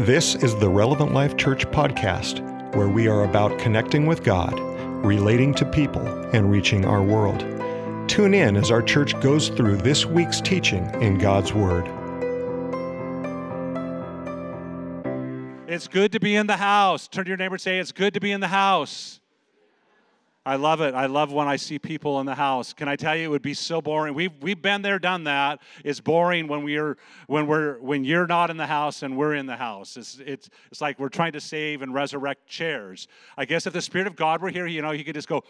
This is the Relevant Life Church podcast, where we are about connecting with God, relating to people, and reaching our world. Tune in as our church goes through this week's teaching in God's Word. It's good to be in the house. Turn to your neighbor and say, It's good to be in the house. I love it. I love when I see people in the house. Can I tell you, it would be so boring. We've, we've been there, done that. It's boring when we're when we're when you're not in the house and we're in the house. It's it's it's like we're trying to save and resurrect chairs. I guess if the Spirit of God were here, you know, he could just go,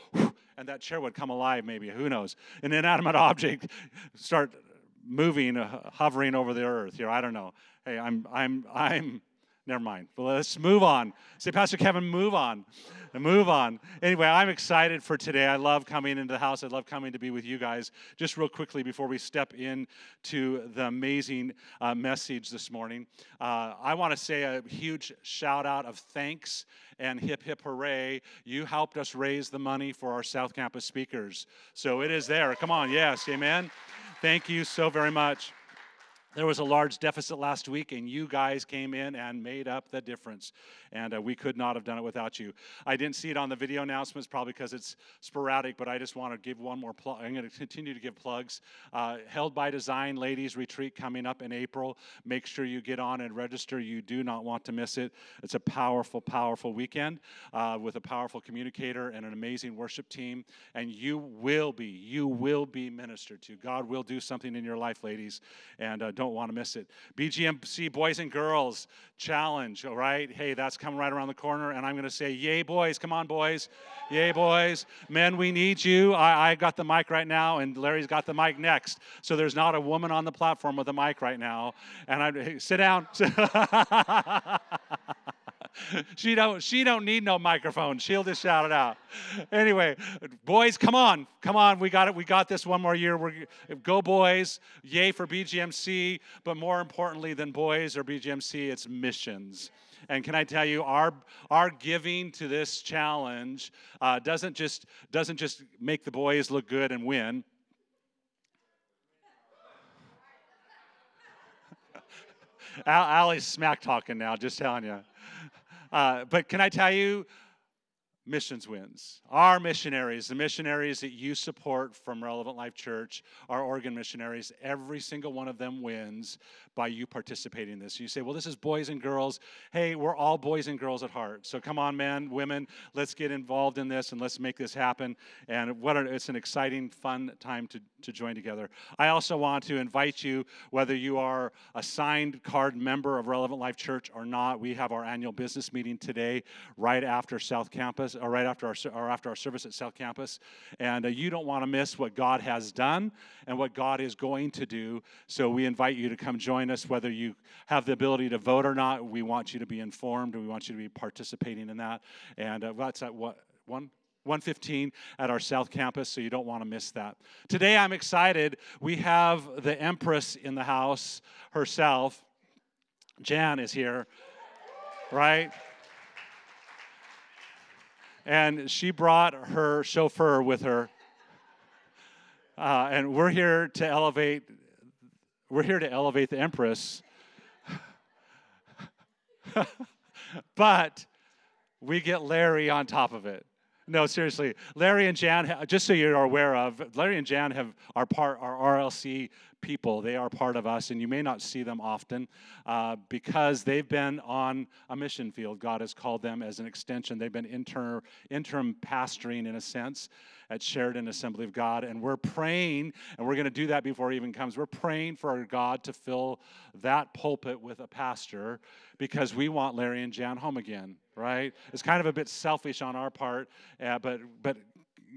and that chair would come alive. Maybe who knows? An inanimate object start moving, uh, hovering over the earth. You know, I don't know. Hey, I'm I'm I'm Never mind. But let's move on. Say, Pastor Kevin, move on. Move on. Anyway, I'm excited for today. I love coming into the house. I love coming to be with you guys. Just real quickly before we step into the amazing uh, message this morning, uh, I want to say a huge shout out of thanks and hip hip hooray. You helped us raise the money for our South Campus speakers. So it is there. Come on. Yes. Amen. Thank you so very much. There was a large deficit last week, and you guys came in and made up the difference. And uh, we could not have done it without you. I didn't see it on the video announcements, probably because it's sporadic, but I just want to give one more plug. I'm going to continue to give plugs. Uh, Held by Design Ladies Retreat coming up in April. Make sure you get on and register. You do not want to miss it. It's a powerful, powerful weekend uh, with a powerful communicator and an amazing worship team. And you will be, you will be ministered to. God will do something in your life, ladies. And uh, don't don't want to miss it. BGMC Boys and Girls Challenge, all right? Hey, that's coming right around the corner, and I'm going to say, Yay, boys. Come on, boys. Yay, boys. Men, we need you. I, I got the mic right now, and Larry's got the mic next. So there's not a woman on the platform with a mic right now. And I sit down. she don't she don't need no microphone. She'll just shout it out. Anyway, boys, come on, come on. We got it. We got this one more year. We're go boys. Yay for BGMC. But more importantly than boys or BGMC, it's missions. And can I tell you, our our giving to this challenge uh, doesn't just doesn't just make the boys look good and win. Allie's smack talking now, just telling you. Uh, but can I tell you, missions wins. Our missionaries, the missionaries that you support from Relevant Life Church, our Oregon missionaries, every single one of them wins by you participating in this. You say, well, this is boys and girls. Hey, we're all boys and girls at heart. So come on, men, women, let's get involved in this and let's make this happen. And what it's an exciting, fun time to, to join together. I also want to invite you, whether you are a signed card member of Relevant Life Church or not, we have our annual business meeting today, right after South Campus, or right after our, or after our service at South Campus. And uh, you don't want to miss what God has done and what God is going to do. So we invite you to come join us, whether you have the ability to vote or not. We want you to be informed. and We want you to be participating in that. And uh, that's at what, one? 115 at our South Campus, so you don't want to miss that. Today I'm excited. We have the Empress in the house herself. Jan is here, right? And she brought her chauffeur with her. Uh, and we're here to elevate we're here to elevate the Empress. but we get Larry on top of it. No, seriously. Larry and Jan, just so you're aware of, Larry and Jan have are part our RLC people. They are part of us, and you may not see them often uh, because they've been on a mission field. God has called them as an extension. They've been inter, interim pastoring in a sense at Sheridan Assembly of God, and we're praying, and we're going to do that before he even comes. We're praying for our God to fill that pulpit with a pastor because we want Larry and Jan home again, right? It's kind of a bit selfish on our part, uh, but but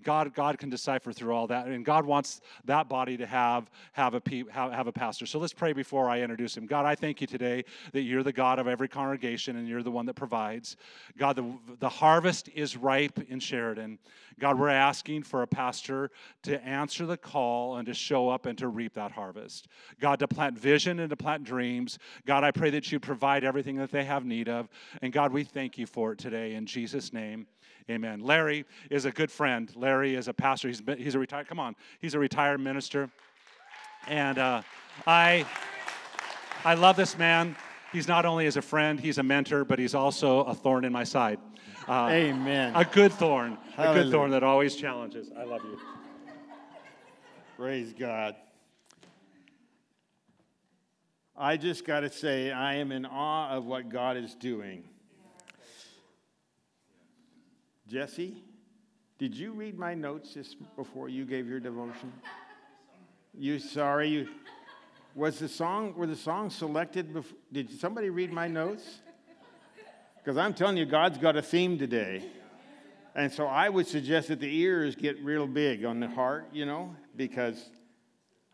God, God can decipher through all that, and God wants that body to have have a have, have a pastor. So let's pray before I introduce him. God, I thank you today that you're the God of every congregation, and you're the one that provides. God, the the harvest is ripe in Sheridan. God, we're asking for a pastor to answer the call and to show up and to reap that harvest. God, to plant vision and to plant dreams. God, I pray that you provide everything that they have need of, and God, we thank you for it today in Jesus' name. Amen. Larry is a good friend. Larry is a pastor. He's, been, he's a retired, come on, he's a retired minister. And uh, I, I love this man. He's not only as a friend, he's a mentor, but he's also a thorn in my side. Uh, Amen. A good thorn. Hallelujah. A good thorn that always challenges. I love you. Praise God. I just got to say, I am in awe of what God is doing. Jesse, did you read my notes just before you gave your devotion? You sorry you was the song were the songs selected before, did somebody read my notes? Because I'm telling you, God's got a theme today. And so I would suggest that the ears get real big on the heart, you know, because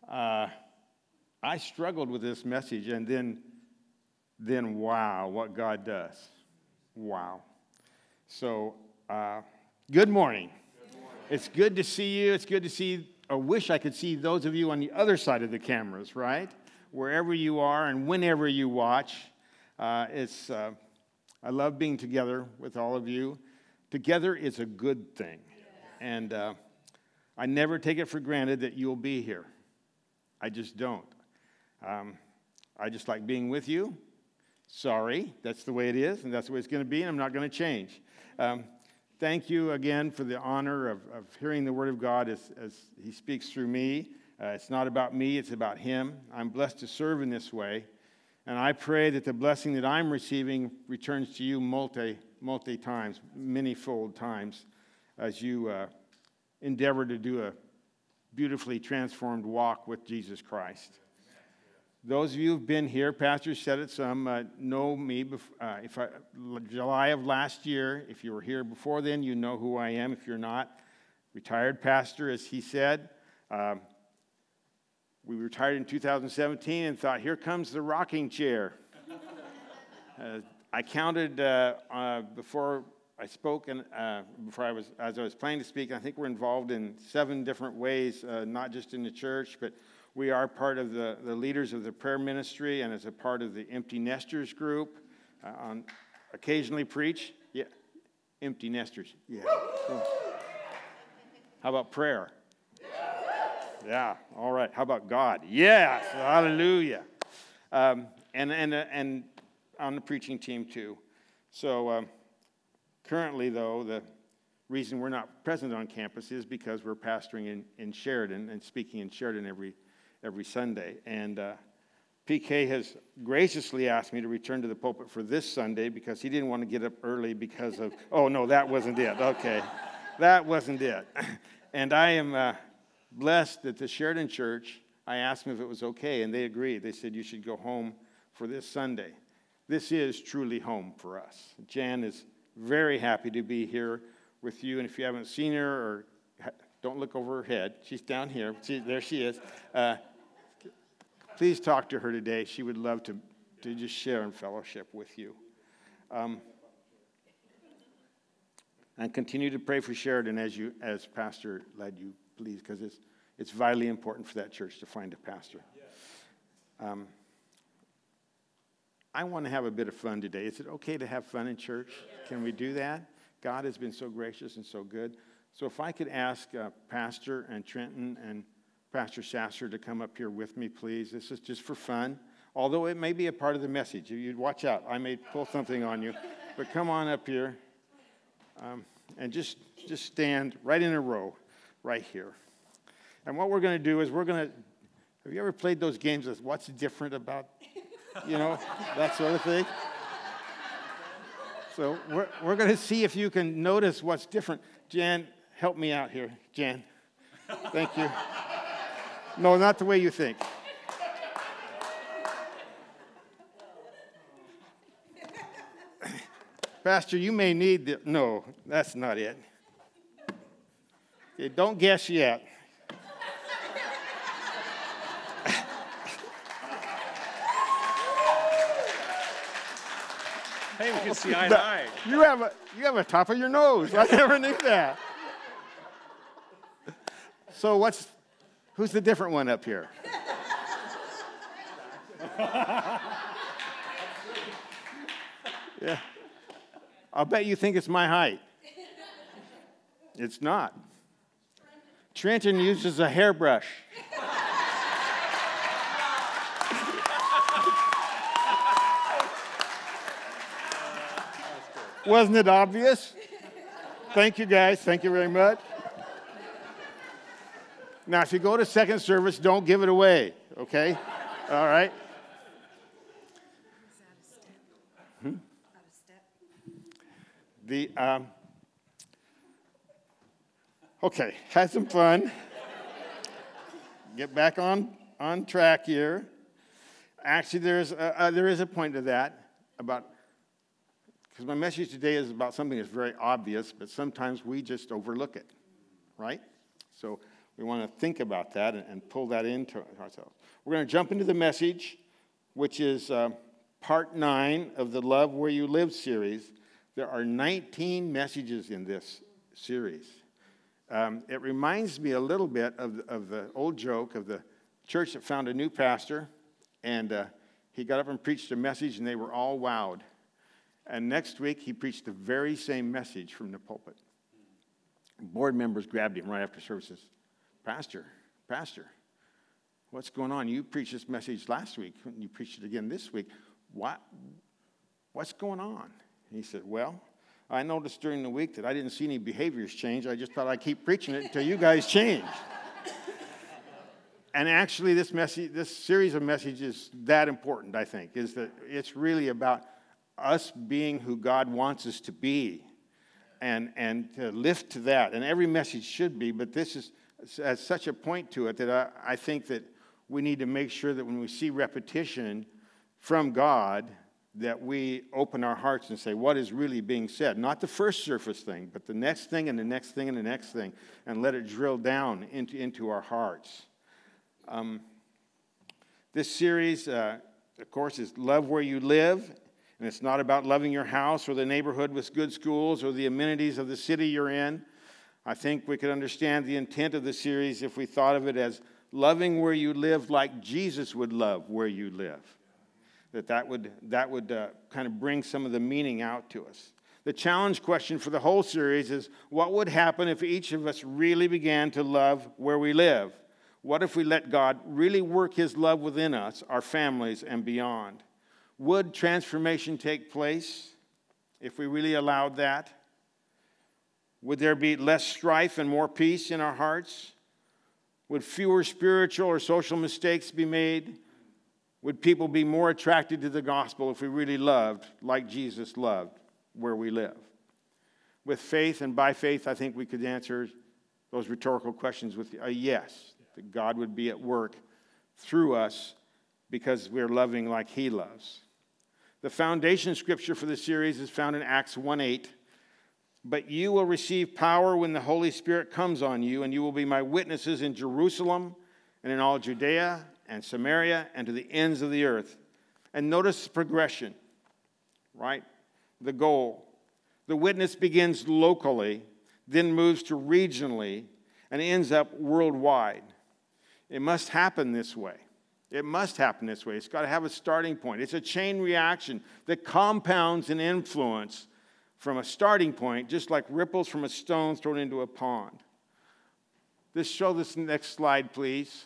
uh, I struggled with this message, and then, then wow, what God does. Wow. So, uh, good, morning. good morning. It's good to see you. It's good to see, I wish I could see those of you on the other side of the cameras, right? Wherever you are and whenever you watch. Uh, it's. Uh, I love being together with all of you. Together is a good thing. And uh, I never take it for granted that you'll be here. I just don't. Um, I just like being with you. Sorry, that's the way it is, and that's the way it's going to be, and I'm not going to change. Um, thank you again for the honor of, of hearing the Word of God as, as He speaks through me. Uh, it's not about me, it's about Him. I'm blessed to serve in this way. And I pray that the blessing that I'm receiving returns to you multi, multi times, many fold times, as you uh, endeavor to do a beautifully transformed walk with Jesus Christ. Those of you who've been here, Pastor said it some, uh, know me. Bef- uh, if I, July of last year, if you were here before then, you know who I am. If you're not, retired pastor, as he said. Um, we retired in 2017 and thought, here comes the rocking chair. uh, I counted uh, uh, before I spoke and uh, before I was, as I was planning to speak, I think we're involved in seven different ways, uh, not just in the church, but we are part of the, the leaders of the prayer ministry and as a part of the Empty Nesters group. Uh, on occasionally preach, yeah, empty nesters, yeah. How about prayer? Yeah, all right. How about God? Yes, hallelujah. Um, and, and, uh, and on the preaching team too. So um, currently, though, the reason we're not present on campus is because we're pastoring in, in Sheridan and speaking in Sheridan every, every Sunday. And uh, PK has graciously asked me to return to the pulpit for this Sunday because he didn't want to get up early because of, oh, no, that wasn't it. Okay. that wasn't it. And I am. Uh, blessed that the Sheridan Church, I asked them if it was okay, and they agreed. They said, You should go home for this Sunday. This is truly home for us. Jan is very happy to be here with you, and if you haven't seen her or don't look over her head, she's down here. There she is. Uh, please talk to her today. She would love to, to just share in fellowship with you. Um, and continue to pray for Sheridan as you as Pastor led you please, because it's, it's vitally important for that church to find a pastor. Um, I want to have a bit of fun today. Is it okay to have fun in church? Can we do that? God has been so gracious and so good. So if I could ask uh, Pastor and Trenton and Pastor Sasser to come up here with me, please. This is just for fun, although it may be a part of the message. You'd watch out. I may pull something on you. But come on up here um, and just, just stand right in a row right here. And what we're going to do is we're going to, have you ever played those games with what's different about, you know, that sort of thing? So we're, we're going to see if you can notice what's different. Jan, help me out here. Jan, thank you. No, not the way you think. Pastor, you may need the. No, that's not it. Okay, don't guess yet. Hey, we can see eye to eye. You have a you have a top of your nose. I never knew that. So what's who's the different one up here? yeah. I'll bet you think it's my height. It's not. Trenton uses a hairbrush. Wasn't it obvious? Thank you, guys. Thank you very much. Now, if you go to second service, don't give it away, okay? All right? Hmm? The, um, okay, had some fun. Get back on, on track here. Actually, there's a, uh, there is a point to that about, because my message today is about something that's very obvious, but sometimes we just overlook it, right? So we want to think about that and, and pull that into ourselves. We're going to jump into the message, which is uh, part nine of the Love Where You Live series. There are 19 messages in this series. Um, it reminds me a little bit of, of the old joke of the church that found a new pastor and uh, he got up and preached a message, and they were all wowed. And next week, he preached the very same message from the pulpit. Board members grabbed him right after services. Pastor, Pastor, what's going on? You preached this message last week, and you preached it again this week. What, what's going on? He said, Well, I noticed during the week that I didn't see any behaviors change. I just thought I'd keep preaching it until you guys changed and actually, this, message, this series of messages that important, I think, is that it's really about us being who God wants us to be and, and to lift to that. And every message should be, but this is, has such a point to it that I, I think that we need to make sure that when we see repetition from God, that we open our hearts and say, what is really being said? Not the first surface thing, but the next thing and the next thing and the next thing, and let it drill down into, into our hearts. Um, this series, uh, of course, is Love Where You Live. And it's not about loving your house or the neighborhood with good schools or the amenities of the city you're in. I think we could understand the intent of the series if we thought of it as loving where you live like Jesus would love where you live. That that would, that would uh, kind of bring some of the meaning out to us. The challenge question for the whole series is what would happen if each of us really began to love where we live? What if we let God really work His love within us, our families, and beyond? Would transformation take place if we really allowed that? Would there be less strife and more peace in our hearts? Would fewer spiritual or social mistakes be made? Would people be more attracted to the gospel if we really loved like Jesus loved where we live? With faith and by faith, I think we could answer those rhetorical questions with a yes that God would be at work through us because we're loving like He loves. The foundation scripture for the series is found in Acts 1 8. But you will receive power when the Holy Spirit comes on you, and you will be my witnesses in Jerusalem and in all Judea and Samaria and to the ends of the earth. And notice the progression, right? The goal. The witness begins locally, then moves to regionally, and ends up worldwide. It must happen this way. It must happen this way. It's got to have a starting point. It's a chain reaction that compounds in influence from a starting point, just like ripples from a stone thrown into a pond. This show this next slide, please.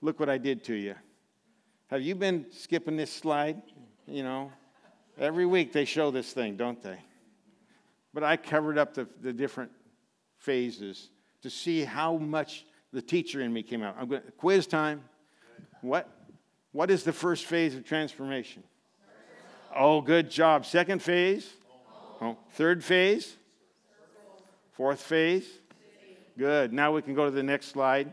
Look what I did to you. Have you been skipping this slide? You know, every week they show this thing, don't they? But I covered up the, the different phases to see how much the teacher in me came out. I'm going quiz time. What? What is the first phase of transformation? Oh, good job. Second phase? Oh, third phase? Fourth phase? Good. Now we can go to the next slide.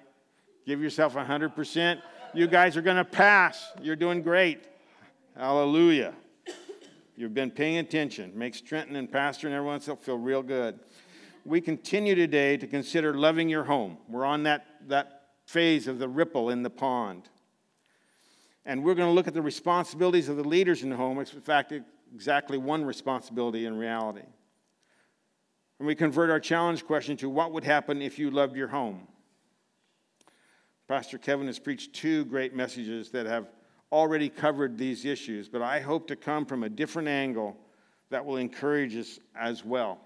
Give yourself 100%. You guys are going to pass. You're doing great. Hallelujah. You've been paying attention. Makes Trenton and Pastor and everyone else feel real good we continue today to consider loving your home. We're on that, that phase of the ripple in the pond. And we're going to look at the responsibilities of the leaders in the home. It's, in fact, exactly one responsibility in reality. And we convert our challenge question to what would happen if you loved your home? Pastor Kevin has preached two great messages that have already covered these issues, but I hope to come from a different angle that will encourage us as well.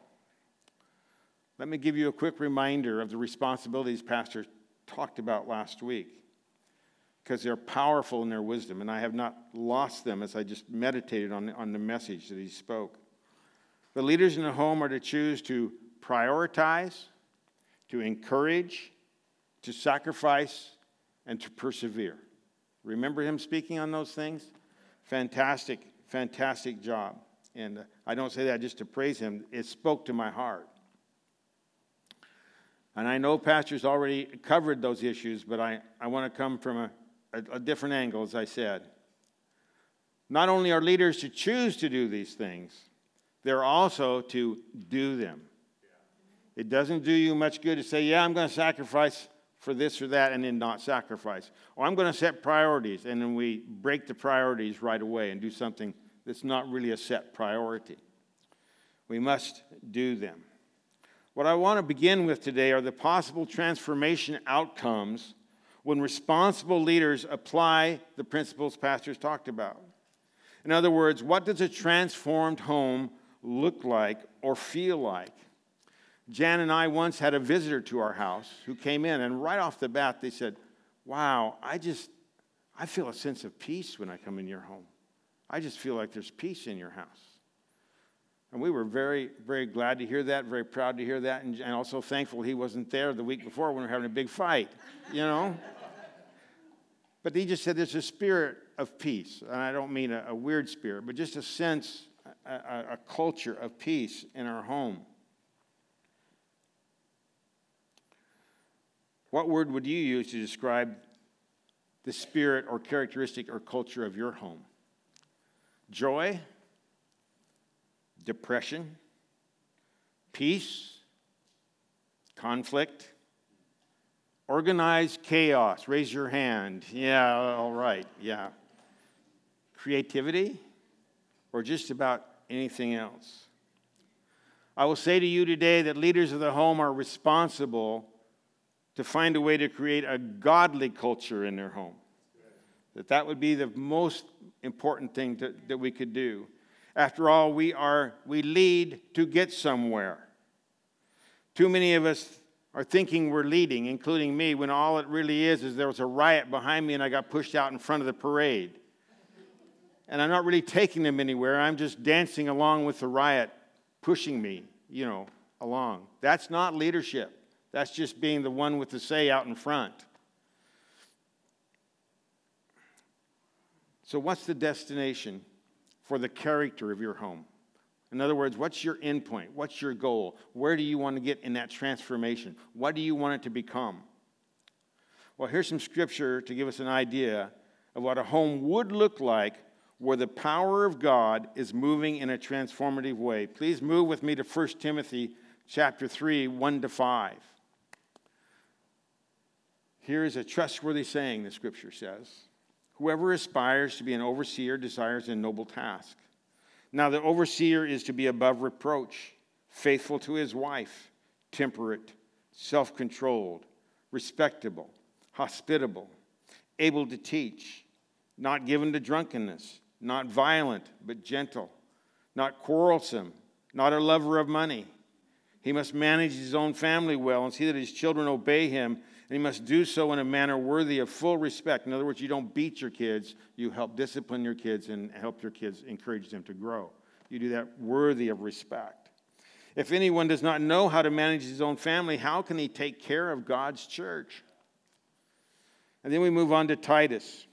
Let me give you a quick reminder of the responsibilities Pastor talked about last week because they're powerful in their wisdom, and I have not lost them as I just meditated on, on the message that he spoke. The leaders in the home are to choose to prioritize, to encourage, to sacrifice, and to persevere. Remember him speaking on those things? Fantastic, fantastic job. And uh, I don't say that just to praise him, it spoke to my heart. And I know pastors already covered those issues, but I, I want to come from a, a, a different angle, as I said. Not only are leaders to choose to do these things, they're also to do them. It doesn't do you much good to say, Yeah, I'm going to sacrifice for this or that, and then not sacrifice. Or I'm going to set priorities, and then we break the priorities right away and do something that's not really a set priority. We must do them. What I want to begin with today are the possible transformation outcomes when responsible leaders apply the principles pastors talked about. In other words, what does a transformed home look like or feel like? Jan and I once had a visitor to our house who came in, and right off the bat, they said, Wow, I just, I feel a sense of peace when I come in your home. I just feel like there's peace in your house. And we were very, very glad to hear that, very proud to hear that, and, also thankful he wasn't there the week before when we were having a big fight, you know? But he just said there's a spirit of peace. And I don't mean a, a weird spirit, but just a sense, a, a, a culture of peace in our home. What word would you use to describe the spirit or characteristic or culture of your home? Joy, depression, peace, conflict, organized chaos. Raise your hand. Yeah, all right, yeah. Creativity, or just about anything else. I will say to you today that leaders of the home are responsible to find a way to create a godly culture in their home. That that would be the most important thing to, that we could do. After all, we are we lead to get somewhere. Too many of us are thinking we're leading, including me, when all it really is is there was a riot behind me and I got pushed out in front of the parade. And I'm not really taking them anywhere. I'm just dancing along with the riot, pushing me, you know, along. That's not leadership. That's just being the one with the say out in front. So, what's the destination for the character of your home? In other words, what's your endpoint? What's your goal? Where do you want to get in that transformation? What do you want it to become? Well, here's some scripture to give us an idea of what a home would look like where the power of God is moving in a transformative way. Please move with me to 1 Timothy chapter 3, 1 to 5. Here is a trustworthy saying, the scripture says Whoever aspires to be an overseer desires a noble task. Now, the overseer is to be above reproach, faithful to his wife, temperate, self controlled, respectable, hospitable, able to teach, not given to drunkenness, not violent, but gentle, not quarrelsome, not a lover of money. He must manage his own family well and see that his children obey him and he must do so in a manner worthy of full respect. In other words, you don't beat your kids, you help discipline your kids and help your kids, encourage them to grow. You do that worthy of respect. If anyone does not know how to manage his own family, how can he take care of God's church? And then we move on to Titus.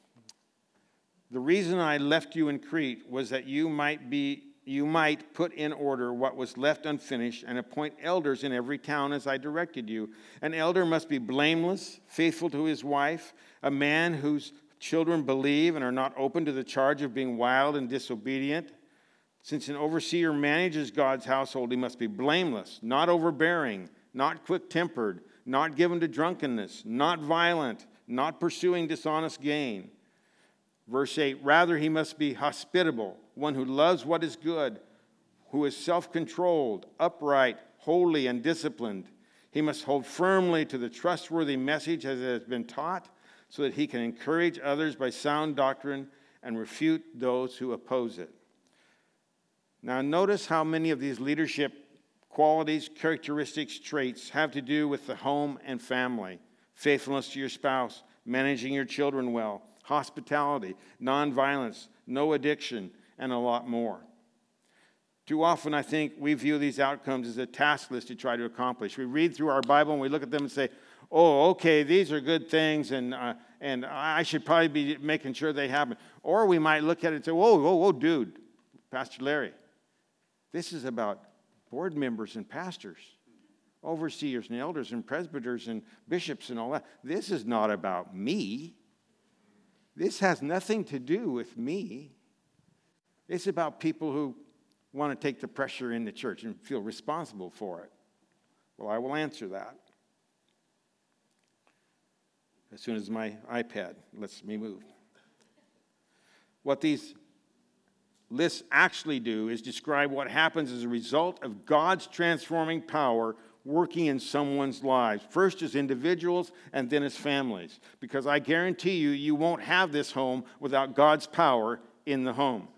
The reason I left you in Crete was that you might be you might put in order what was left unfinished and appoint elders in every town as I directed you. An elder must be blameless, faithful to his wife, a man whose children believe and are not open to the charge of being wild and disobedient. Since an overseer manages God's household, he must be blameless, not overbearing, not quick tempered, not given to drunkenness, not violent, not pursuing dishonest gain. Verse 8 Rather, he must be hospitable one who loves what is good, who is self controlled, upright, holy, and disciplined. He must hold firmly to the trustworthy message as it has been taught, so that he can encourage others by sound doctrine and refute those who oppose it. Now, notice how many of these leadership qualities, characteristics, traits have to do with the home and family faithfulness to your spouse, managing your children well, hospitality, nonviolence, no addiction, and a lot more. Too often, I think we view these outcomes as a task list to try to accomplish. We read through our Bible and we look at them and say, oh, okay, these are good things, and, uh, and I should probably be making sure they happen. Or we might look at it and say, whoa, whoa, whoa, dude, Pastor Larry, this is about board members and pastors, overseers and elders and presbyters and bishops and all that. This is not about me. This has nothing to do with me. It's about people who want to take the pressure in the church and feel responsible for it? Well, I will answer that. As soon as my iPad lets me move. What these lists actually do is describe what happens as a result of God's transforming power working in someone's lives, first as individuals and then as families. Because I guarantee you, you won't have this home without God's power in the home.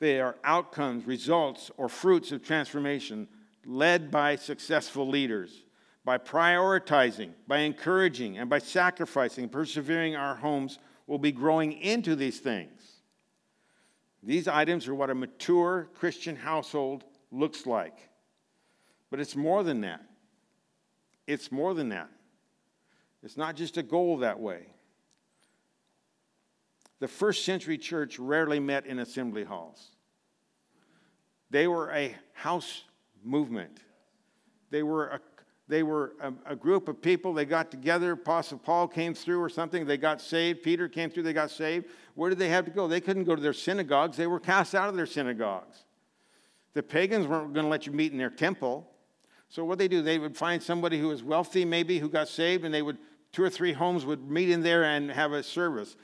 They are outcomes, results, or fruits of transformation led by successful leaders. By prioritizing, by encouraging, and by sacrificing, persevering, our homes will be growing into these things. These items are what a mature Christian household looks like. But it's more than that. It's more than that. It's not just a goal that way. The first century church rarely met in assembly halls. They were a house movement. They were a, they were a, a, group of people. They got together. Apostle Paul came through or something. They got saved. Peter came through. They got saved. Where did they have to go? They couldn't go to their synagogues. They were cast out of their synagogues. The pagans weren't going to let you meet in their temple. So what they do, they would find somebody who was wealthy, maybe, who got saved, and they would two or three homes would meet in there and have a service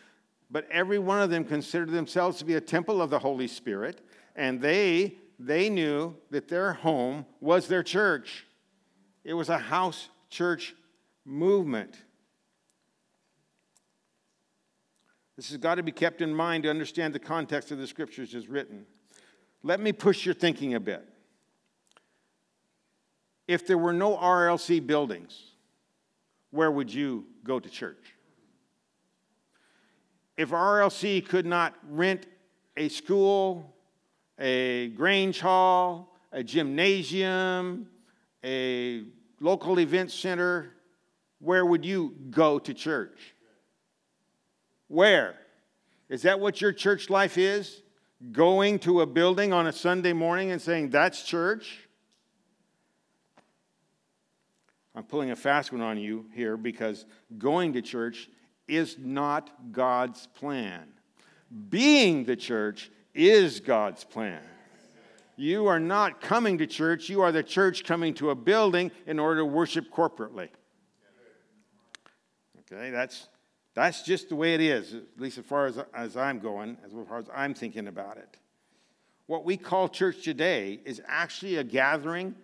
but every one of them considered themselves to be a temple of the Holy Spirit, and they, they knew that their home was their church. It was a house church movement. This has got to be kept in mind to understand the context of the scriptures as written. Let me push your thinking a bit. If there were no RLC buildings, where would you go to church? If RLC could not rent a school, a Grange Hall, a gymnasium, a local event center, where would you go to church? Where? Is that what your church life is? Going to a building on a Sunday morning and saying, that's church? I'm pulling a fast one on you here because going to church is not God's plan. Being the church is God's plan. You are not coming to church, you are the church coming to a building in order to worship corporately. Okay, that's, that's just the way it is, at least as far as, as I'm going, as far as I'm thinking about it. What we call church today is actually a gathering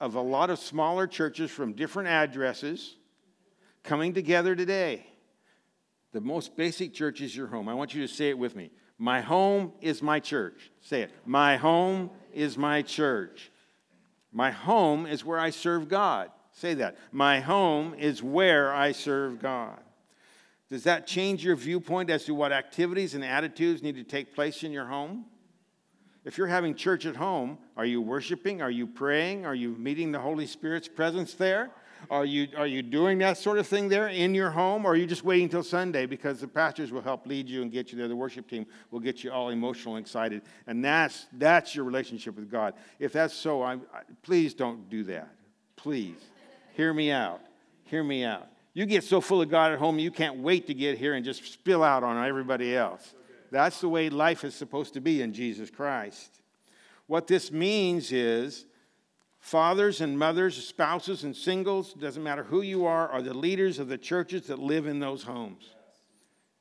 of a lot of smaller churches from different addresses coming together today. The most basic church is your home. I want you to say it with me. My home is my church. Say it. My home is my church. My home is where I serve God. Say that. My home is where I serve God. Does that change your viewpoint as to what activities and attitudes need to take place in your home? If you're having church at home, are you worshiping? Are you praying? Are you meeting the Holy Spirit's presence there? Are you, are you doing that sort of thing there in your home, or are you just waiting till Sunday because the pastors will help lead you and get you there? The worship team will get you all emotional and excited. And that's, that's your relationship with God. If that's so, I, please don't do that. Please. Hear me out. Hear me out. You get so full of God at home, you can't wait to get here and just spill out on everybody else. That's the way life is supposed to be in Jesus Christ. What this means is Fathers and mothers, spouses and singles, doesn't matter who you are, are the leaders of the churches that live in those homes.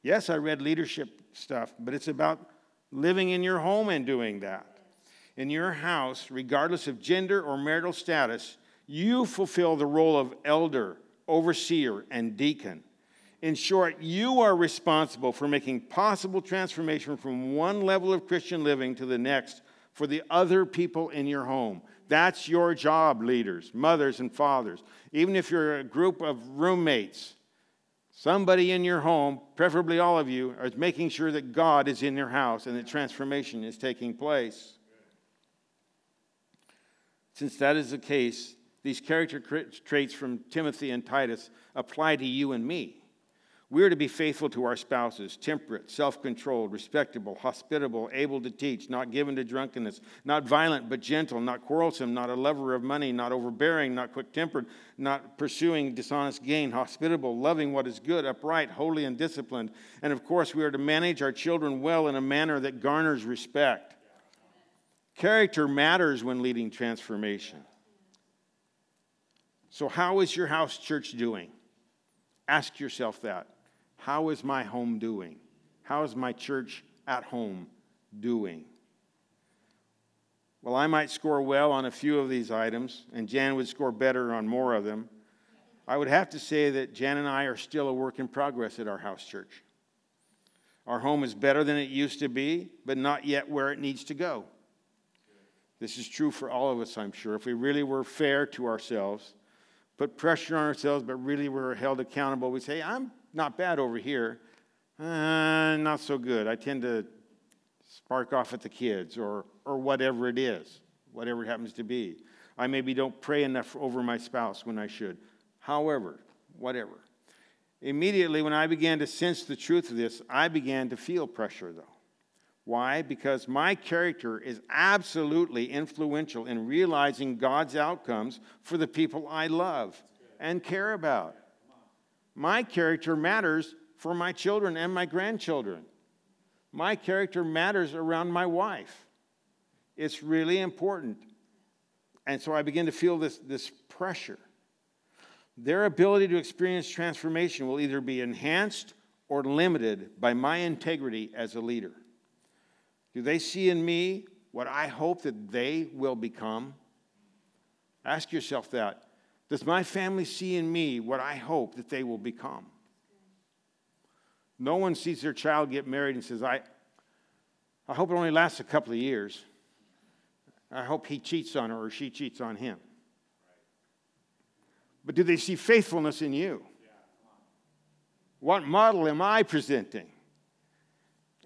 Yes, I read leadership stuff, but it's about living in your home and doing that. In your house, regardless of gender or marital status, you fulfill the role of elder, overseer, and deacon. In short, you are responsible for making possible transformation from one level of Christian living to the next for the other people in your home. That's your job, leaders, mothers, and fathers. Even if you're a group of roommates, Somebody in your home, preferably all of you, is making sure that God is in your house and that transformation is taking place. Since that is the case, these character traits from Timothy and Titus apply to you and me. We are to be faithful to our spouses, temperate, self controlled, respectable, hospitable, able to teach, not given to drunkenness, not violent but gentle, not quarrelsome, not a lover of money, not overbearing, not quick tempered, not pursuing dishonest gain, hospitable, loving what is good, upright, holy, and disciplined. And of course, we are to manage our children well in a manner that garners respect. Character matters when leading transformation. So, how is your house church doing? Ask yourself that. How is my home doing? How is my church at home doing? Well, I might score well on a few of these items, and Jan would score better on more of them. I would have to say that Jan and I are still a work in progress at our house church. Our home is better than it used to be, but not yet where it needs to go. This is true for all of us, I'm sure. If we really were fair to ourselves, put pressure on ourselves, but really were held accountable, we say, I'm not bad over here. Uh, not so good. I tend to spark off at the kids or, or whatever it is, whatever it happens to be. I maybe don't pray enough over my spouse when I should. However, whatever. Immediately, when I began to sense the truth of this, I began to feel pressure, though. Why? Because my character is absolutely influential in realizing God's outcomes for the people I love and care about. My character matters for my children and my grandchildren. My character matters around my wife. It's really important. And so I begin to feel this, this pressure. Their ability to experience transformation will either be enhanced or limited by my integrity as a leader. Do they see in me what I hope that they will become? Ask yourself that. Does my family see in me what I hope that they will become? No one sees their child get married and says, I, I hope it only lasts a couple of years. I hope he cheats on her or she cheats on him. But do they see faithfulness in you? What model am I presenting?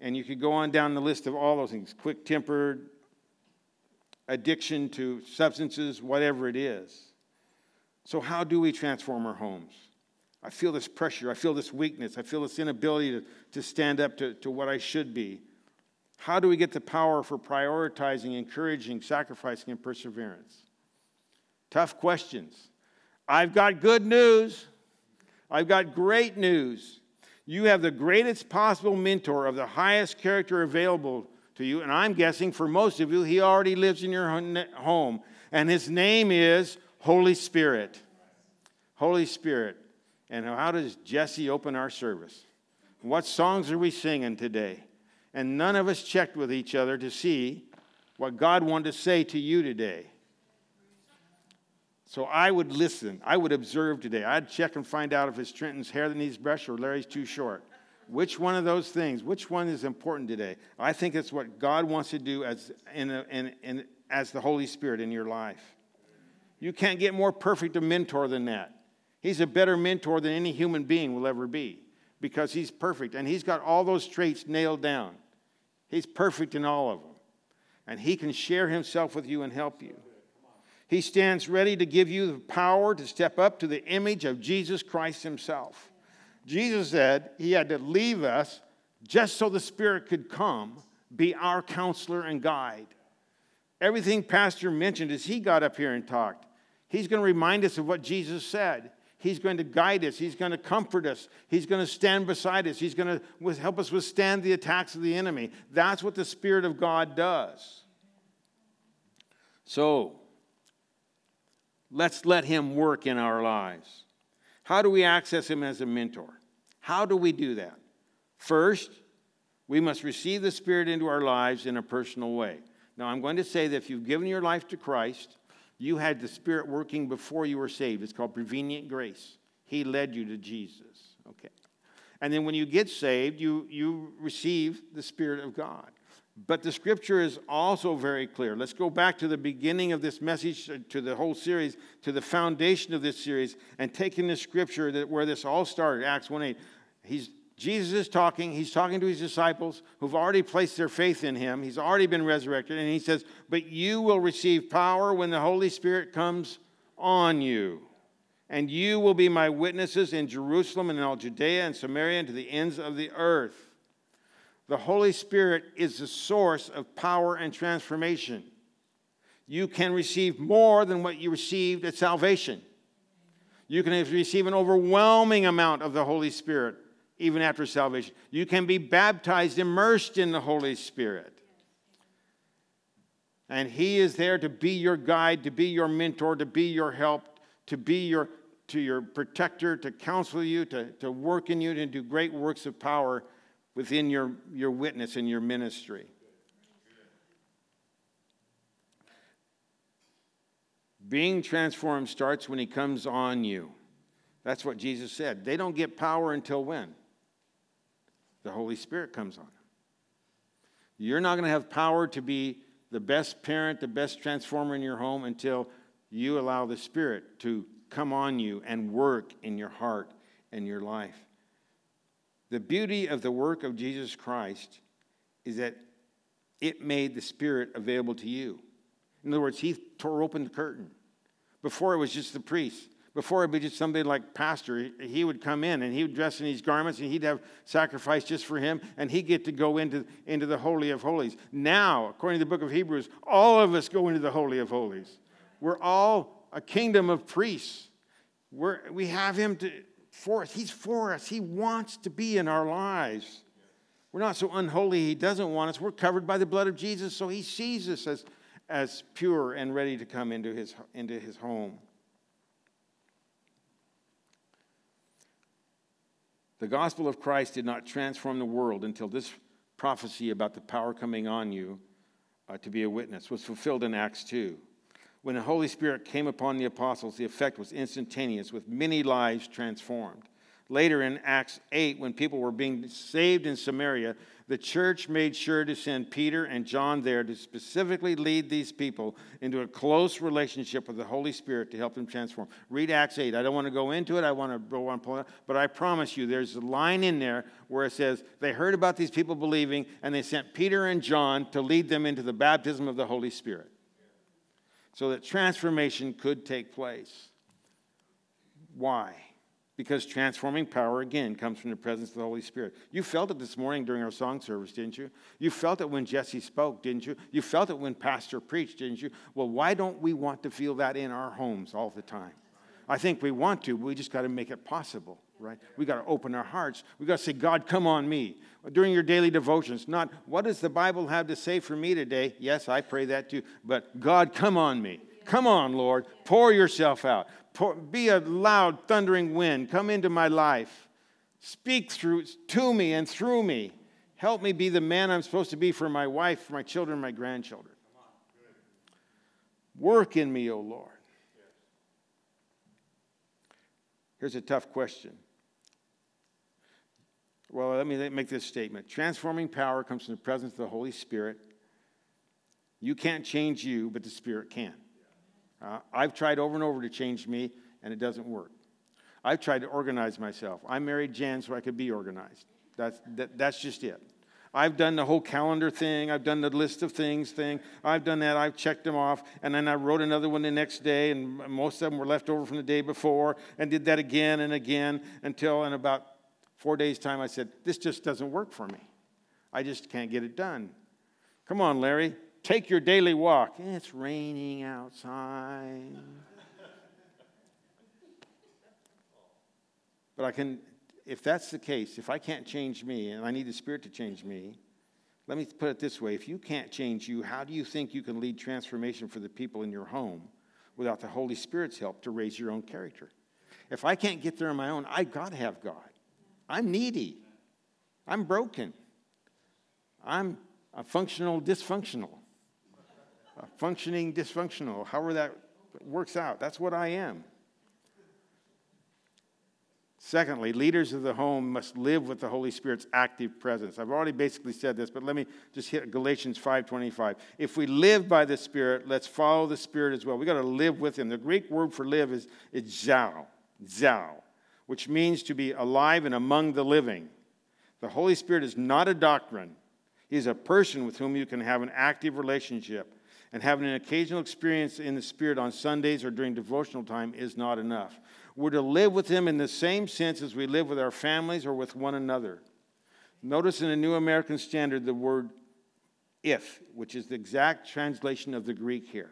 And you could go on down the list of all those things quick tempered, addiction to substances, whatever it is. So, how do we transform our homes? I feel this pressure. I feel this weakness. I feel this inability to, to stand up to, to what I should be. How do we get the power for prioritizing, encouraging, sacrificing, and perseverance? Tough questions. I've got good news. I've got great news. You have the greatest possible mentor of the highest character available to you. And I'm guessing for most of you, he already lives in your home. And his name is Holy Spirit. Holy Spirit. And how does Jesse open our service? What songs are we singing today? And none of us checked with each other to see what God wanted to say to you today. So I would listen. I would observe today. I'd check and find out if it's Trenton's hair that needs brush or Larry's too short. Which one of those things, which one is important today? I think it's what God wants to do as, in, a, in, in, as the Holy Spirit in your life. You can't get more perfect a mentor than that. He's a better mentor than any human being will ever be because he's perfect and he's got all those traits nailed down. He's perfect in all of them. And he can share himself with you and help you. He stands ready to give you the power to step up to the image of Jesus Christ himself. Jesus said he had to leave us just so the Spirit could come, be our counselor and guide. Everything Pastor mentioned as he got up here and talked, He's going to remind us of what Jesus said. He's going to guide us. He's going to comfort us. He's going to stand beside us. He's going to help us withstand the attacks of the enemy. That's what the Spirit of God does. So, let's let Him work in our lives. How do we access Him as a mentor? How do we do that? First, we must receive the Spirit into our lives in a personal way. Now, I'm going to say that if you've given your life to Christ, you had the Spirit working before you were saved. It's called prevenient grace. He led you to Jesus. Okay. And then when you get saved, you, you receive the Spirit of God. But the scripture is also very clear. Let's go back to the beginning of this message, uh, to the whole series, to the foundation of this series, and taking the scripture that where this all started, Acts 1 8. He's, Jesus is talking. He's talking to his disciples who've already placed their faith in him. He's already been resurrected. And he says, But you will receive power when the Holy Spirit comes on you. And you will be my witnesses in Jerusalem and in all Judea and Samaria and to the ends of the earth. The Holy Spirit is the source of power and transformation. You can receive more than what you received at salvation. You can receive an overwhelming amount of the Holy Spirit even after salvation. You can be baptized, immersed in the Holy Spirit. And He is there to be your guide, to be your mentor, to be your help, to be your, to your protector, to counsel you, to, to work in you, to do great works of power within your, your witness and your ministry. Being transformed starts when he comes on you. That's what Jesus said. They don't get power until when? The Holy Spirit comes on. You're not going to have power to be the best parent, the best transformer in your home until you allow the Spirit to come on you and work in your heart and your life. The beauty of the work of Jesus Christ is that it made the Spirit available to you. In other words, He tore open the curtain. Before it was just the priest. Before it'd be just somebody like pastor, he would come in and he would dress in these garments and he'd have sacrifice just for him and he'd get to go into, into the Holy of Holies. Now, according to the book of Hebrews, all of us go into the Holy of Holies. We're all a kingdom of priests. We're, we have him to, for us. He's for us. He wants to be in our lives. We're not so unholy, He doesn't want us. We're covered by the blood of Jesus, so He sees us as, as pure and ready to come into His, into his home. The gospel of Christ did not transform the world until this prophecy about the power coming on you uh, to be a witness was fulfilled in Acts 2. When the Holy Spirit came upon the apostles, the effect was instantaneous, with many lives transformed. Later in Acts 8, when people were being saved in Samaria, the church made sure to send Peter and John there to specifically lead these people into a close relationship with the Holy Spirit to help them transform. Read Acts 8. I don't want to go into it, I want to go on, but I promise you there's a line in there where it says they heard about these people believing and they sent Peter and John to lead them into the baptism of the Holy Spirit so that transformation could take place. Why? Because transforming power, again, comes from the presence of the Holy Spirit. You felt it this morning during our song service, didn't you? You felt it when Jesse spoke, didn't you? You felt it when Pastor preached, didn't you? Well, why don't we want to feel that in our homes all the time? I think we want to, but we just got to make it possible, right? We got to open our hearts. We got to say, God, come on me. During your daily devotions, not what does the Bible have to say for me today? Yes, I pray that too, but God, come on me. Come on, Lord. Pour yourself out. Pour, be a loud, thundering wind. Come into my life. Speak through to me and through me. Help me be the man I'm supposed to be for my wife, for my children, my grandchildren. Work in me, O Lord. Here's a tough question. Well, let me make this statement. Transforming power comes from the presence of the Holy Spirit. You can't change you, but the Spirit can. Uh, I've tried over and over to change me, and it doesn't work. I've tried to organize myself. I married Jan so I could be organized. That's, that, that's just it. I've done the whole calendar thing. I've done the list of things thing. I've done that. I've checked them off. And then I wrote another one the next day, and most of them were left over from the day before, and did that again and again until in about four days' time I said, This just doesn't work for me. I just can't get it done. Come on, Larry. Take your daily walk. It's raining outside. but I can if that's the case, if I can't change me and I need the Spirit to change me, let me put it this way if you can't change you, how do you think you can lead transformation for the people in your home without the Holy Spirit's help to raise your own character? If I can't get there on my own, I got to have God. I'm needy. I'm broken. I'm a functional dysfunctional. Functioning dysfunctional. However that works out, that's what I am. Secondly, leaders of the home must live with the Holy Spirit's active presence. I've already basically said this, but let me just hit Galatians 5:25. If we live by the Spirit, let's follow the Spirit as well. We got to live with him. The Greek word for live is, is zao, zao, which means to be alive and among the living. The Holy Spirit is not a doctrine. He's a person with whom you can have an active relationship. And having an occasional experience in the Spirit on Sundays or during devotional time is not enough. We're to live with Him in the same sense as we live with our families or with one another. Notice in the New American Standard the word if, which is the exact translation of the Greek here.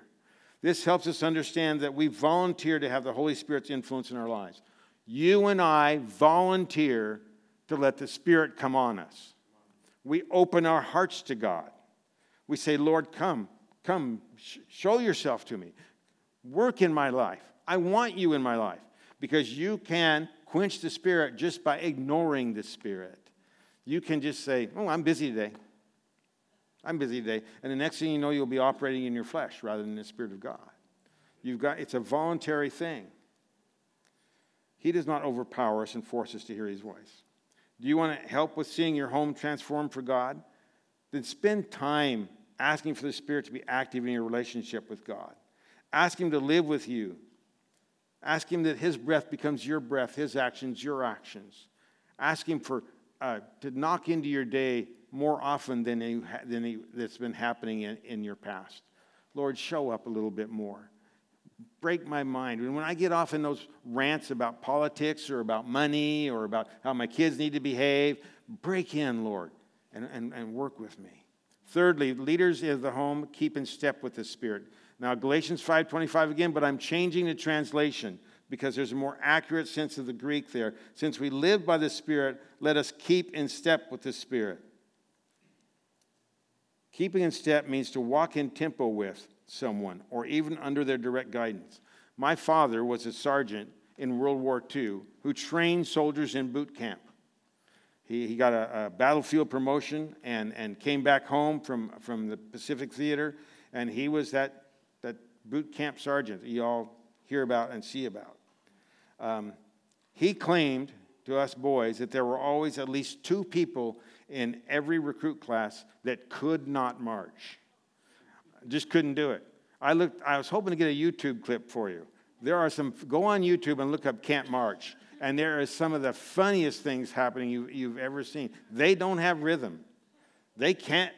This helps us understand that we volunteer to have the Holy Spirit's influence in our lives. You and I volunteer to let the Spirit come on us. We open our hearts to God. We say, Lord, come, come, sh- show yourself to me. Work in my life. I want you in my life because you can quench the Spirit just by ignoring the Spirit. You can just say, Oh, I'm busy today. I'm busy today. And the next thing you know, you'll be operating in your flesh rather than the Spirit of God. You've got, it's a voluntary thing. He does not overpower us and force us to hear his voice. Do you want to help with seeing your home transformed for God? Then spend time asking for the Spirit to be active in your relationship with God. Ask Him to live with you, Ask Him that His breath becomes your breath, His actions, your actions. Ask Him for, uh, to knock into your day more often than, he, than that's been happening in, in your past. Lord, show up a little bit more. Break my mind. And when I get off in those rants about politics or about money or about how my kids need to behave, break in, Lord, and, and, and work with me. Thirdly, leaders of the home keep in step with the Spirit. Now, Galatians 5:25 again, but I'm changing the translation because there's a more accurate sense of the Greek there. Since we live by the Spirit, let us keep in step with the Spirit. Keeping in step means to walk in tempo with someone or even under their direct guidance. My father was a sergeant in World War II who trained soldiers in boot camp. He, he got a, a battlefield promotion and, and came back home from, from the Pacific Theater, and he was that that boot camp sergeant that you all hear about and see about. Um, he claimed to us boys that there were always at least two people in every recruit class that could not march. Just couldn't do it. I looked. I was hoping to get a YouTube clip for you. There are some. Go on YouTube and look up "Can't March," and there are some of the funniest things happening you, you've ever seen. They don't have rhythm. They can't.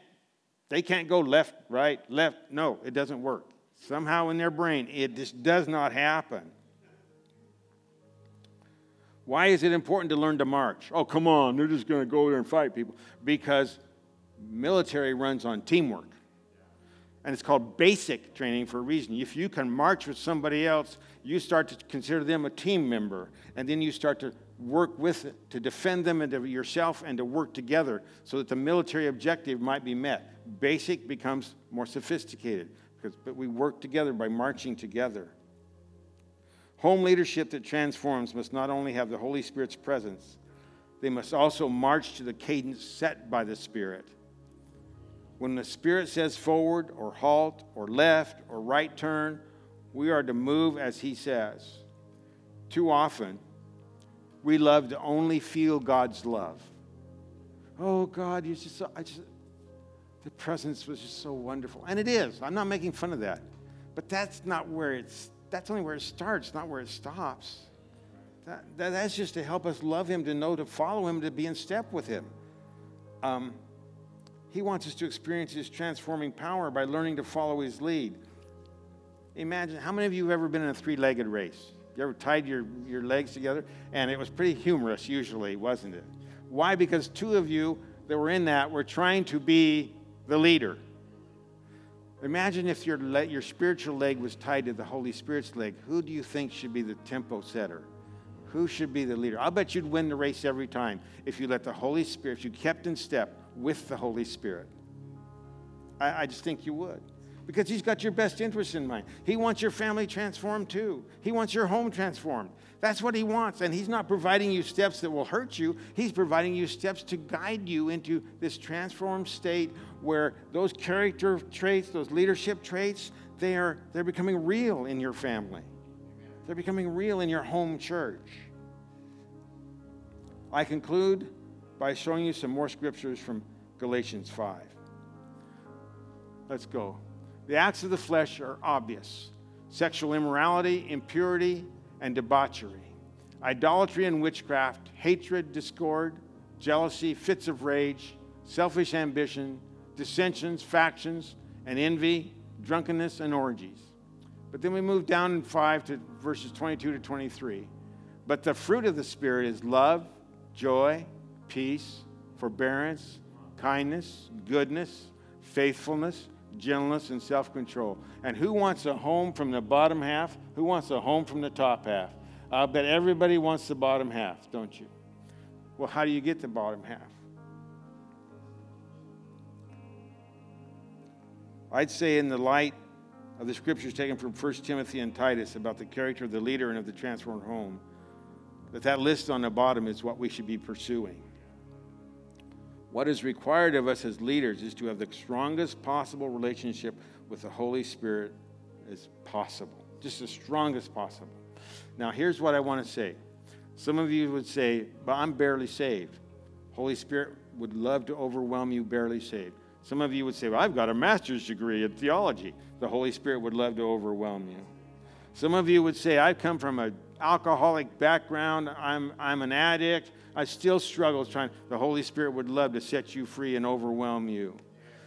They can't go left, right, left. No, it doesn't work somehow in their brain. It just does not happen. Why is it important to learn to march? Oh, come on, they're just going to go there and fight people. Because military runs on teamwork. And it's called basic training for a reason. If you can march with somebody else, you start to consider them a team member. And then you start to work with it, to defend them and to yourself and to work together so that the military objective might be met. Basic becomes more sophisticated because but we work together by marching together. Home leadership that transforms must not only have the Holy Spirit's presence, they must also march to the cadence set by the Spirit. When the Spirit says forward or halt or left or right turn, we are to move as He says. Too often, we love to only feel God's love. Oh, God, you just, so, I just, the presence was just so wonderful. And it is. I'm not making fun of that. But that's not where it's, that's only where it starts, not where it stops. That, that, that's just to help us love Him, to know, to follow Him, to be in step with Him. Um, he wants us to experience His transforming power by learning to follow His lead. Imagine, how many of you have ever been in a three legged race? You ever tied your, your legs together? And it was pretty humorous, usually, wasn't it? Why? Because two of you that were in that were trying to be the leader. Imagine if your, your spiritual leg was tied to the Holy Spirit's leg. Who do you think should be the tempo setter? Who should be the leader? I'll bet you'd win the race every time if you let the Holy Spirit, if you kept in step with the Holy Spirit. I, I just think you would because He's got your best interest in mind. He wants your family transformed too, He wants your home transformed. That's what He wants. And He's not providing you steps that will hurt you, He's providing you steps to guide you into this transformed state where those character traits, those leadership traits, they are, they're becoming real in your family. They're becoming real in your home church. I conclude by showing you some more scriptures from Galatians 5. Let's go. The acts of the flesh are obvious sexual immorality, impurity, and debauchery, idolatry and witchcraft, hatred, discord, jealousy, fits of rage, selfish ambition, dissensions, factions, and envy, drunkenness, and orgies. But then we move down in 5 to verses 22 to 23. But the fruit of the Spirit is love, joy, peace, forbearance, kindness, goodness, faithfulness, gentleness, and self control. And who wants a home from the bottom half? Who wants a home from the top half? I bet everybody wants the bottom half, don't you? Well, how do you get the bottom half? I'd say, in the light of the scriptures taken from 1 Timothy and Titus about the character of the leader and of the transformed home, that that list on the bottom is what we should be pursuing. What is required of us as leaders is to have the strongest possible relationship with the Holy Spirit as possible, just the strongest possible. Now, here's what I want to say. Some of you would say, but I'm barely saved. Holy Spirit would love to overwhelm you, barely saved. Some of you would say, well, I've got a master's degree in theology. The Holy Spirit would love to overwhelm you. Some of you would say, I've come from an alcoholic background. I'm, I'm an addict. I still struggle trying. The Holy Spirit would love to set you free and overwhelm you.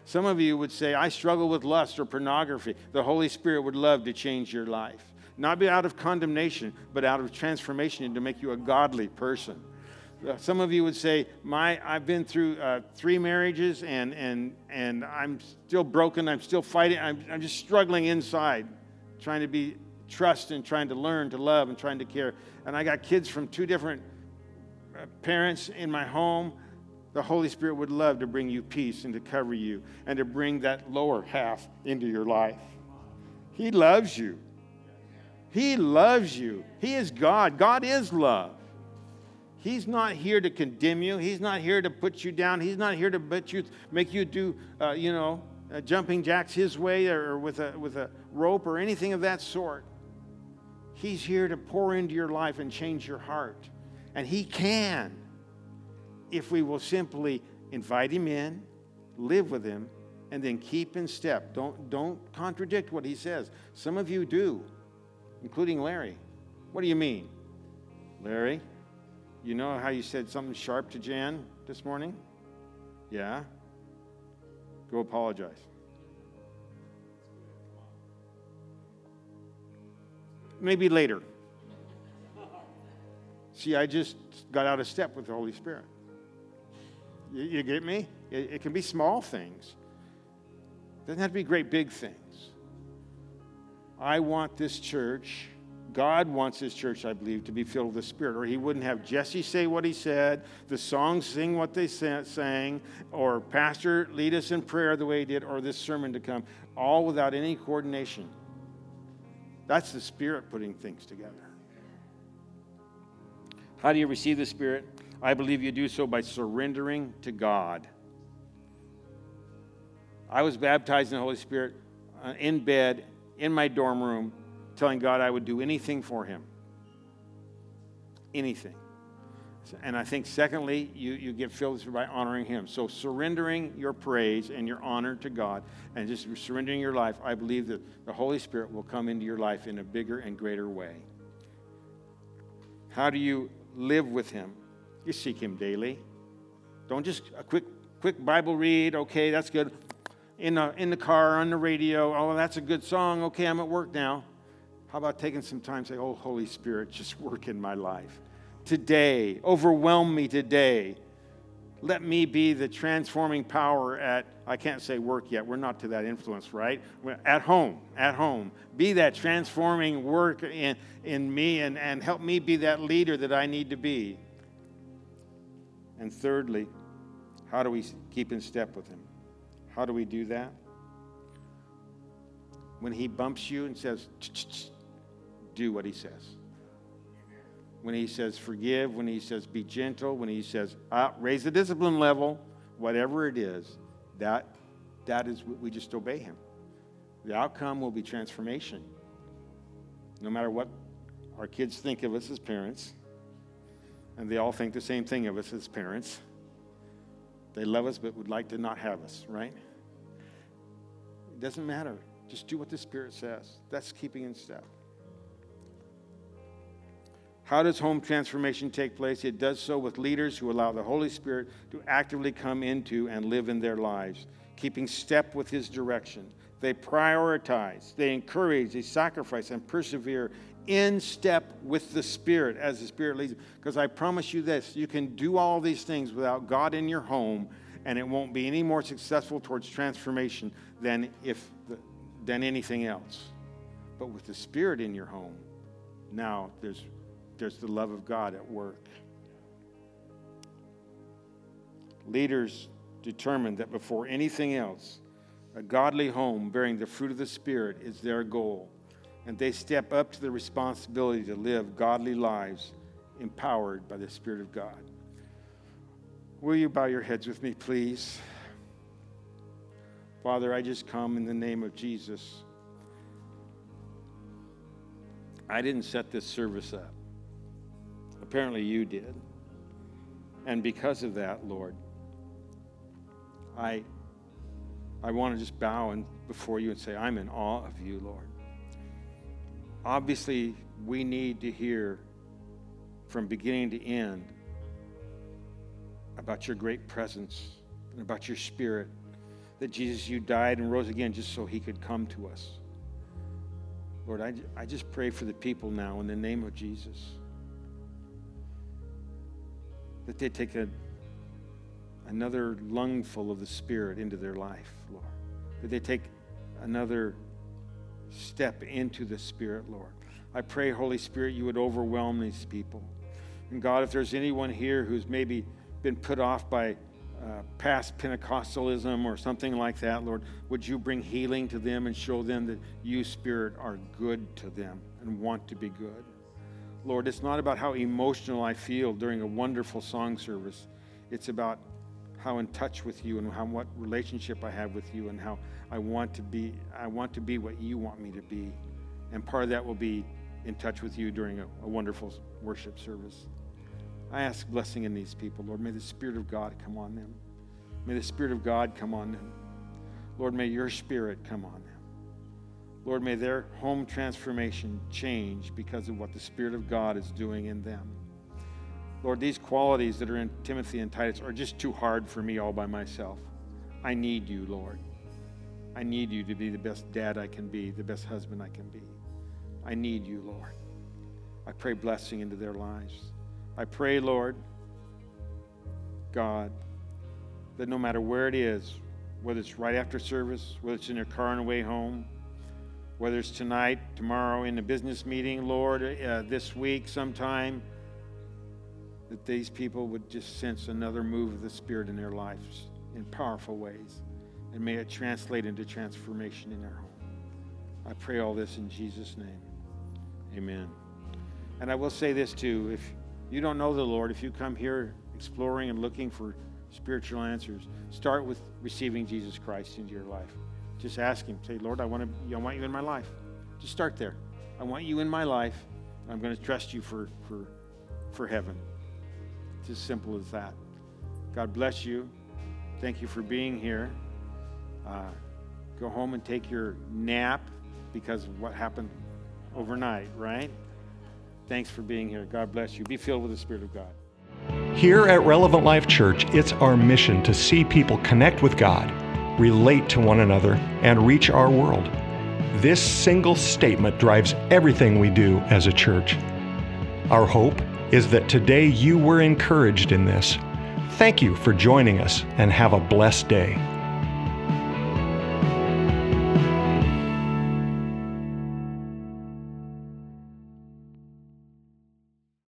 Some of you would say, I struggle with lust or pornography. The Holy Spirit would love to change your life. Not be out of condemnation, but out of transformation and to make you a godly person. Uh, some of you would say, "My, I've been through uh, three marriages, and and and I'm still broken. I'm still fighting. I'm, I'm just struggling inside, trying to be trust and trying to learn to love and trying to care. And I got kids from two different uh, parents in my home. The Holy Spirit would love to bring you peace and to cover you and to bring that lower half into your life. He loves you. He loves you. He is God. God is love. He's not here to condemn you. He's not here to put you down. He's not here to put you, make you do, uh, you know, uh, jumping jacks his way or with a, with a rope or anything of that sort. He's here to pour into your life and change your heart. And He can if we will simply invite Him in, live with Him, and then keep in step. Don't, don't contradict what He says. Some of you do, including Larry. What do you mean? Larry, you know how you said something sharp to Jan this morning? Yeah? Go apologize. Maybe later. See, I just got out of step with the Holy Spirit. You, you get me? It, it can be small things. It doesn't have to be great big things. I want this church, God wants this church, I believe, to be filled with the Spirit, or He wouldn't have Jesse say what he said, the songs sing what they sang, or Pastor lead us in prayer the way he did, or this sermon to come, all without any coordination. That's the Spirit putting things together. How do you receive the Spirit? I believe you do so by surrendering to God. I was baptized in the Holy Spirit uh, in bed, in my dorm room, telling God I would do anything for Him. Anything. And I think, secondly, you, you get filled by honoring Him. So, surrendering your praise and your honor to God and just surrendering your life, I believe that the Holy Spirit will come into your life in a bigger and greater way. How do you live with Him? You seek Him daily. Don't just a quick, quick Bible read, okay, that's good. In the, in the car, on the radio, oh, that's a good song, okay, I'm at work now. How about taking some time say, oh, Holy Spirit, just work in my life? Today. Overwhelm me today. Let me be the transforming power at, I can't say work yet. We're not to that influence, right? At home, at home. Be that transforming work in, in me and, and help me be that leader that I need to be. And thirdly, how do we keep in step with Him? How do we do that? When He bumps you and says, do what He says when he says forgive, when he says be gentle, when he says uh, raise the discipline level, whatever it is, that, that is what we just obey him. The outcome will be transformation. No matter what our kids think of us as parents, And they all think the same thing of us as parents. They love us but would like to not have us, right? It doesn't matter. Just do what the Spirit says. That's keeping in step. How does home transformation take place? It does so with leaders who allow the Holy Spirit to actively come into and live in their lives, keeping step with His direction. They prioritize, they encourage, they sacrifice, and persevere in step with the Spirit as the Spirit leads. Because I promise you this you can do all these things without God in your home, and it won't be any more successful towards transformation than, if the, than anything else. But with the Spirit in your home, now there's there's the love of God at work. Leaders determined that before anything else, a godly home bearing the fruit of the Spirit is their goal, and they step up to the responsibility to live godly lives empowered by the Spirit of God. Will you bow your heads with me, please? Father, I just come in the name of Jesus. I didn't set this service up. Apparently, you did. And because of that, Lord, I, I want to just bow and, before you and say, I'm in awe of you, Lord. Obviously, we need to hear from beginning to end about your great presence and about your spirit. That Jesus, you died and rose again just so he could come to us. Lord, I, I just pray for the people now in the name of Jesus that they take a, another lungful of the Spirit into their life, Lord. That they take another step into the Spirit, Lord. I pray, Holy Spirit, you would overwhelm these people. And God, if there's anyone here who's maybe been put off by uh, past Pentecostalism or something like that, Lord, would you bring healing to them and show them that you, Spirit, are good to them and want to be good? Lord, it's not about how emotional I feel during a wonderful song service. It's about how in touch with you and how what relationship I have with you and how I want to be I want to be what you want me to be. And part of that will be in touch with you during a, a wonderful worship service. I ask blessing in these people, Lord. May the Spirit of God come on them. May the Spirit of God come on them. Lord, may your Spirit come on them. Lord, may their home transformation change because of what the Spirit of God is doing in them. Lord, these qualities that are in Timothy and Titus are just too hard for me all by myself. I need you, Lord. I need you to be the best dad I can be, the best husband I can be. I need you, Lord. I pray blessing into their lives. I pray, Lord, God, that no matter where it is, whether it's right after service, whether it's in their car on the way home, whether it's tonight, tomorrow in a business meeting, Lord, uh, this week sometime, that these people would just sense another move of the Spirit in their lives in powerful ways. And may it translate into transformation in their home. I pray all this in Jesus' name. Amen. And I will say this too if you don't know the Lord, if you come here exploring and looking for spiritual answers, start with receiving Jesus Christ into your life. Just ask Him. Say, Lord, I want, to, I want you in my life. Just start there. I want you in my life. I'm going to trust you for, for, for heaven. It's as simple as that. God bless you. Thank you for being here. Uh, go home and take your nap because of what happened overnight, right? Thanks for being here. God bless you. Be filled with the Spirit of God. Here at Relevant Life Church, it's our mission to see people connect with God relate to one another, and reach our world. This single statement drives everything we do as a church. Our hope is that today you were encouraged in this. Thank you for joining us and have a blessed day.